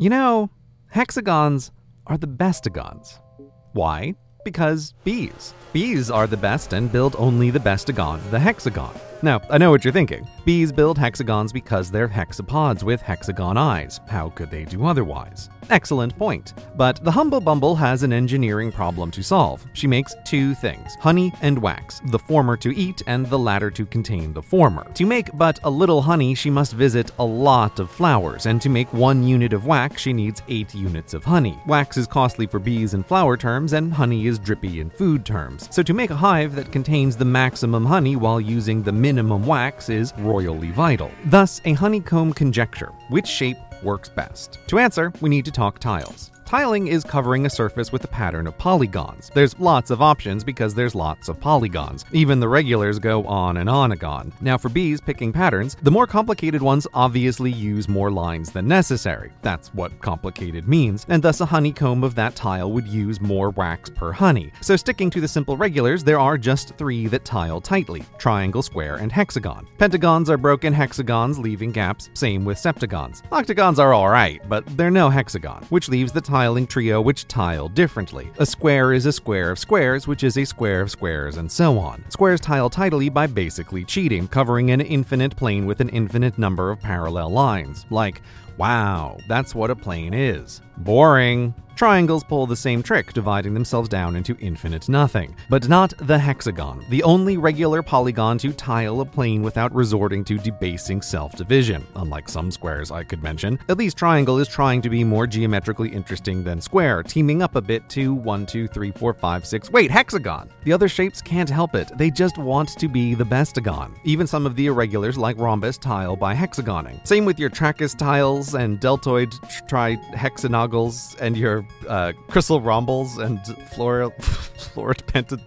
You know, hexagons are the bestagons. Why? Because bees. Bees are the best and build only the bestagon, the hexagon. Now, I know what you're thinking. Bees build hexagons because they're hexapods with hexagon eyes. How could they do otherwise? Excellent point. But the Humble Bumble has an engineering problem to solve. She makes two things honey and wax, the former to eat and the latter to contain the former. To make but a little honey, she must visit a lot of flowers, and to make one unit of wax, she needs eight units of honey. Wax is costly for bees in flower terms, and honey is drippy in food terms. So, to make a hive that contains the maximum honey while using the minimum wax is royally vital. Thus, a honeycomb conjecture which shape works best? To answer, we need to talk tiles. Tiling is covering a surface with a pattern of polygons. There's lots of options because there's lots of polygons. Even the regulars go on and on again. Now, for bees picking patterns, the more complicated ones obviously use more lines than necessary. That's what complicated means, and thus a honeycomb of that tile would use more wax per honey. So, sticking to the simple regulars, there are just three that tile tightly triangle, square, and hexagon. Pentagons are broken hexagons, leaving gaps, same with septagons. Octagons are alright, but they're no hexagon, which leaves the tiling trio which tile differently. A square is a square of squares, which is a square of squares, and so on. Squares tile tidily by basically cheating, covering an infinite plane with an infinite number of parallel lines. Like, wow, that's what a plane is. Boring. Triangles pull the same trick, dividing themselves down into infinite nothing. But not the hexagon, the only regular polygon to tile a plane without resorting to debasing self division. Unlike some squares I could mention, at least triangle is trying to be more geometrically interesting than square, teaming up a bit to 1, 2, 3, 4, 5, 6. Wait, hexagon! The other shapes can't help it, they just want to be the bestagon. Even some of the irregulars, like rhombus, tile by hexagoning. Same with your tracheus tiles and deltoid trihexagonals and your uh, crystal rhombilles and floral, floret penta.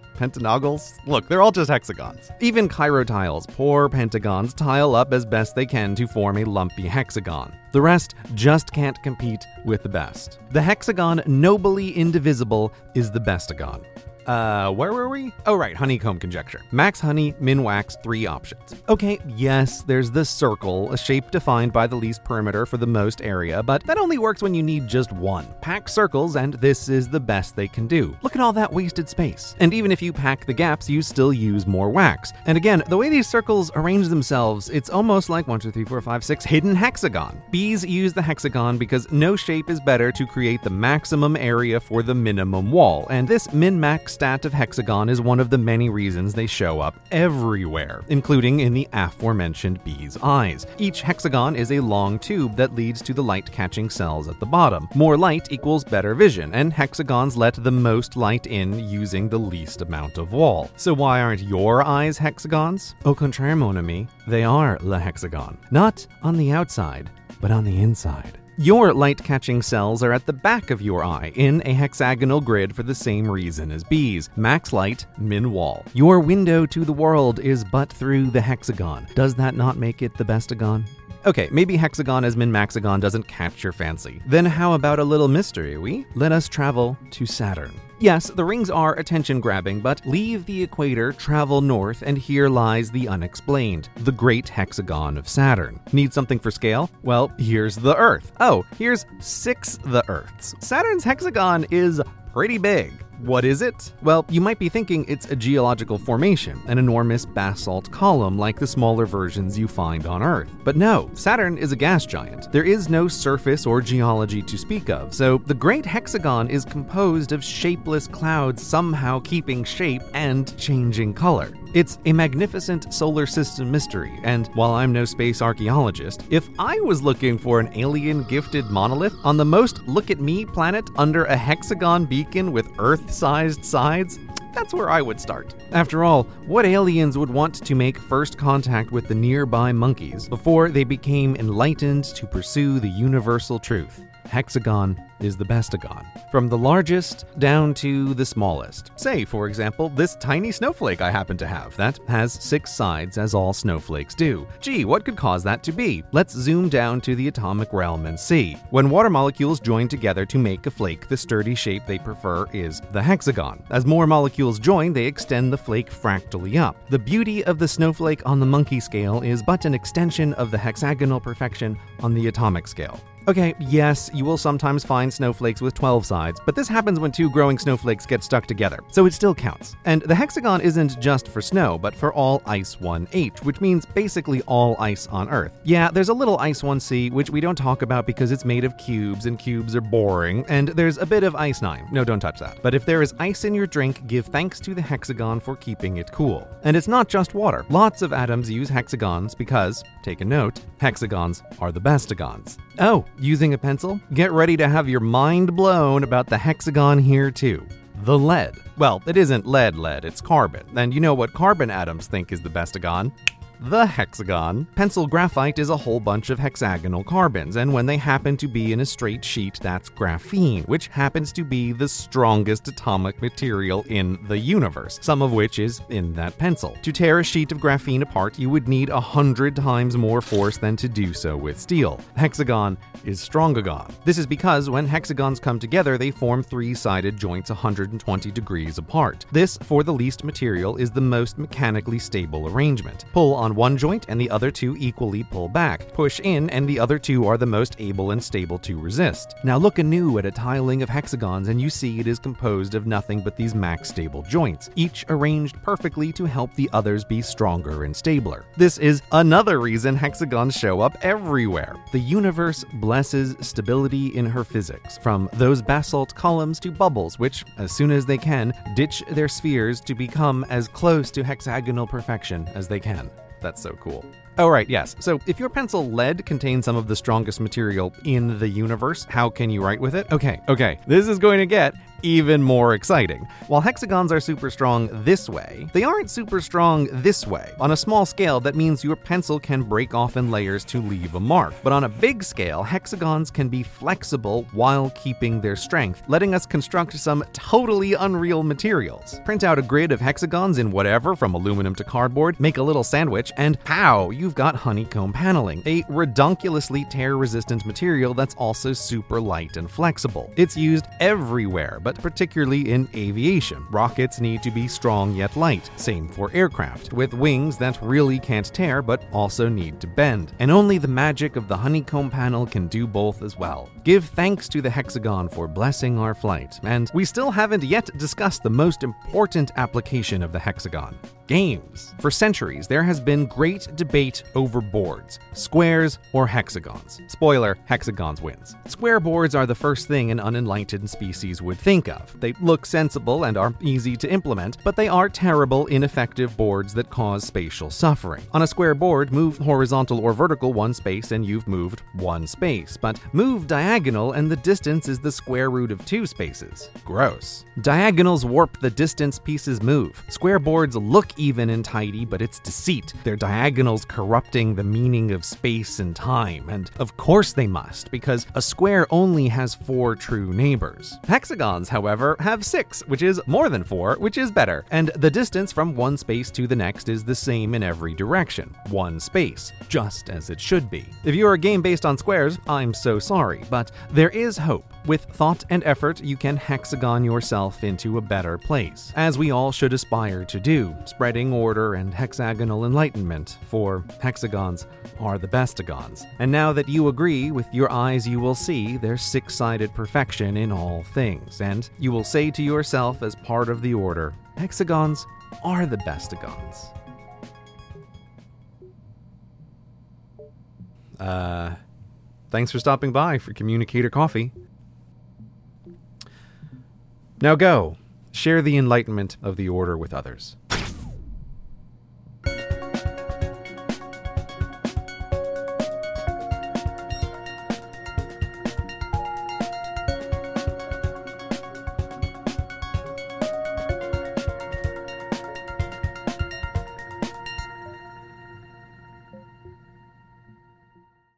Look, they're all just hexagons. Even Cairo tiles, poor pentagons, tile up as best they can to form a lumpy hexagon. The rest just can't compete with the best. The hexagon, nobly indivisible, is the bestagon. Uh, where were we? Oh, right, honeycomb conjecture. Max honey, min wax, three options. Okay, yes, there's the circle, a shape defined by the least perimeter for the most area, but that only works when you need just one. Pack circles, and this is the best they can do. Look at all that wasted space. And even if you pack the gaps, you still use more wax. And again, the way these circles arrange themselves, it's almost like 1, 2, 3, 4, 5, 6 hidden hexagon. Bees use the hexagon because no shape is better to create the maximum area for the minimum wall, and this min max stat of hexagon is one of the many reasons they show up everywhere, including in the aforementioned bee's eyes. Each hexagon is a long tube that leads to the light catching cells at the bottom. More light equals better vision, and hexagons let the most light in using the least amount of wall. So why aren't your eyes hexagons? Au contraire, mon ami, they are le hexagon. Not on the outside, but on the inside. Your light catching cells are at the back of your eye in a hexagonal grid for the same reason as bees max light, min wall. Your window to the world is but through the hexagon. Does that not make it the bestagon? Okay, maybe hexagon as min maxagon doesn't catch your fancy. Then how about a little mystery, we? Let us travel to Saturn. Yes, the rings are attention grabbing, but leave the equator, travel north, and here lies the unexplained the great hexagon of Saturn. Need something for scale? Well, here's the Earth. Oh, here's six the Earths. Saturn's hexagon is pretty big. What is it? Well, you might be thinking it's a geological formation, an enormous basalt column like the smaller versions you find on Earth. But no, Saturn is a gas giant. There is no surface or geology to speak of, so the Great Hexagon is composed of shapeless clouds somehow keeping shape and changing color. It's a magnificent solar system mystery, and while I'm no space archaeologist, if I was looking for an alien gifted monolith on the most look at me planet under a hexagon beacon with Earth sized sides, that's where I would start. After all, what aliens would want to make first contact with the nearby monkeys before they became enlightened to pursue the universal truth? Hexagon is the bestagon. From the largest down to the smallest. Say, for example, this tiny snowflake I happen to have that has six sides, as all snowflakes do. Gee, what could cause that to be? Let's zoom down to the atomic realm and see. When water molecules join together to make a flake, the sturdy shape they prefer is the hexagon. As more molecules join, they extend the flake fractally up. The beauty of the snowflake on the monkey scale is but an extension of the hexagonal perfection on the atomic scale. Okay, yes, you will sometimes find snowflakes with 12 sides, but this happens when two growing snowflakes get stuck together, so it still counts. And the hexagon isn't just for snow, but for all Ice 1H, which means basically all ice on Earth. Yeah, there's a little Ice 1C, which we don't talk about because it's made of cubes, and cubes are boring, and there's a bit of Ice 9. No, don't touch that. But if there is ice in your drink, give thanks to the hexagon for keeping it cool. And it's not just water. Lots of atoms use hexagons because, take a note, hexagons are the bestagons. Oh, using a pencil? Get ready to have your mind blown about the hexagon here too. The lead. Well, it isn't lead lead, it's carbon. And you know what carbon atoms think is the bestagon? The hexagon. Pencil graphite is a whole bunch of hexagonal carbons, and when they happen to be in a straight sheet, that's graphene, which happens to be the strongest atomic material in the universe, some of which is in that pencil. To tear a sheet of graphene apart, you would need a hundred times more force than to do so with steel. Hexagon is strongagon. This is because when hexagons come together, they form three sided joints 120 degrees apart. This, for the least material, is the most mechanically stable arrangement. Pull on one joint and the other two equally pull back. Push in and the other two are the most able and stable to resist. Now look anew at a tiling of hexagons and you see it is composed of nothing but these max stable joints, each arranged perfectly to help the others be stronger and stabler. This is another reason hexagons show up everywhere. The universe blesses stability in her physics, from those basalt columns to bubbles, which, as soon as they can, ditch their spheres to become as close to hexagonal perfection as they can. That's so cool. Oh, right, yes. So if your pencil lead contains some of the strongest material in the universe, how can you write with it? Okay, okay, this is going to get even more exciting. While hexagons are super strong this way, they aren't super strong this way. On a small scale, that means your pencil can break off in layers to leave a mark. But on a big scale, hexagons can be flexible while keeping their strength, letting us construct some totally unreal materials. Print out a grid of hexagons in whatever, from aluminum to cardboard, make a little sandwich, and pow, you've got honeycomb paneling, a redonkulously tear resistant material that's also super light and flexible. It's used everywhere, but particularly in aviation. Rockets need to be strong yet light, same for aircraft, with wings that really can't tear but also need to bend. And only the magic of the honeycomb panel can do both as well. Give thanks to the hexagon for blessing our flight, and we still haven't yet discussed the most important application of the hexagon games. For centuries, there has been great debate over boards squares or hexagons. Spoiler hexagons wins. Square boards are the first thing an unenlightened species would think of. They look sensible and are easy to implement, but they are terrible, ineffective boards that cause spatial suffering. On a square board, move horizontal or vertical one space and you've moved one space, but move diagonal and the distance is the square root of two spaces. Gross. Diagonals warp the distance pieces move. Square boards look even and tidy, but it's deceit. Their diagonals corrupting the meaning of space and time. And of course they must, because a square only has four true neighbors. Hexagons, however, have six, which is more than four, which is better. And the distance from one space to the next is the same in every direction one space, just as it should be. If you're a game based on squares, I'm so sorry, but there is hope. With thought and effort, you can hexagon yourself into a better place, as we all should aspire to do, spreading order and hexagonal enlightenment, for hexagons are the bestagons. And now that you agree, with your eyes you will see their six sided perfection in all things, and you will say to yourself as part of the order, hexagons are the bestagons. Uh, thanks for stopping by for Communicator Coffee. Now go, share the enlightenment of the order with others.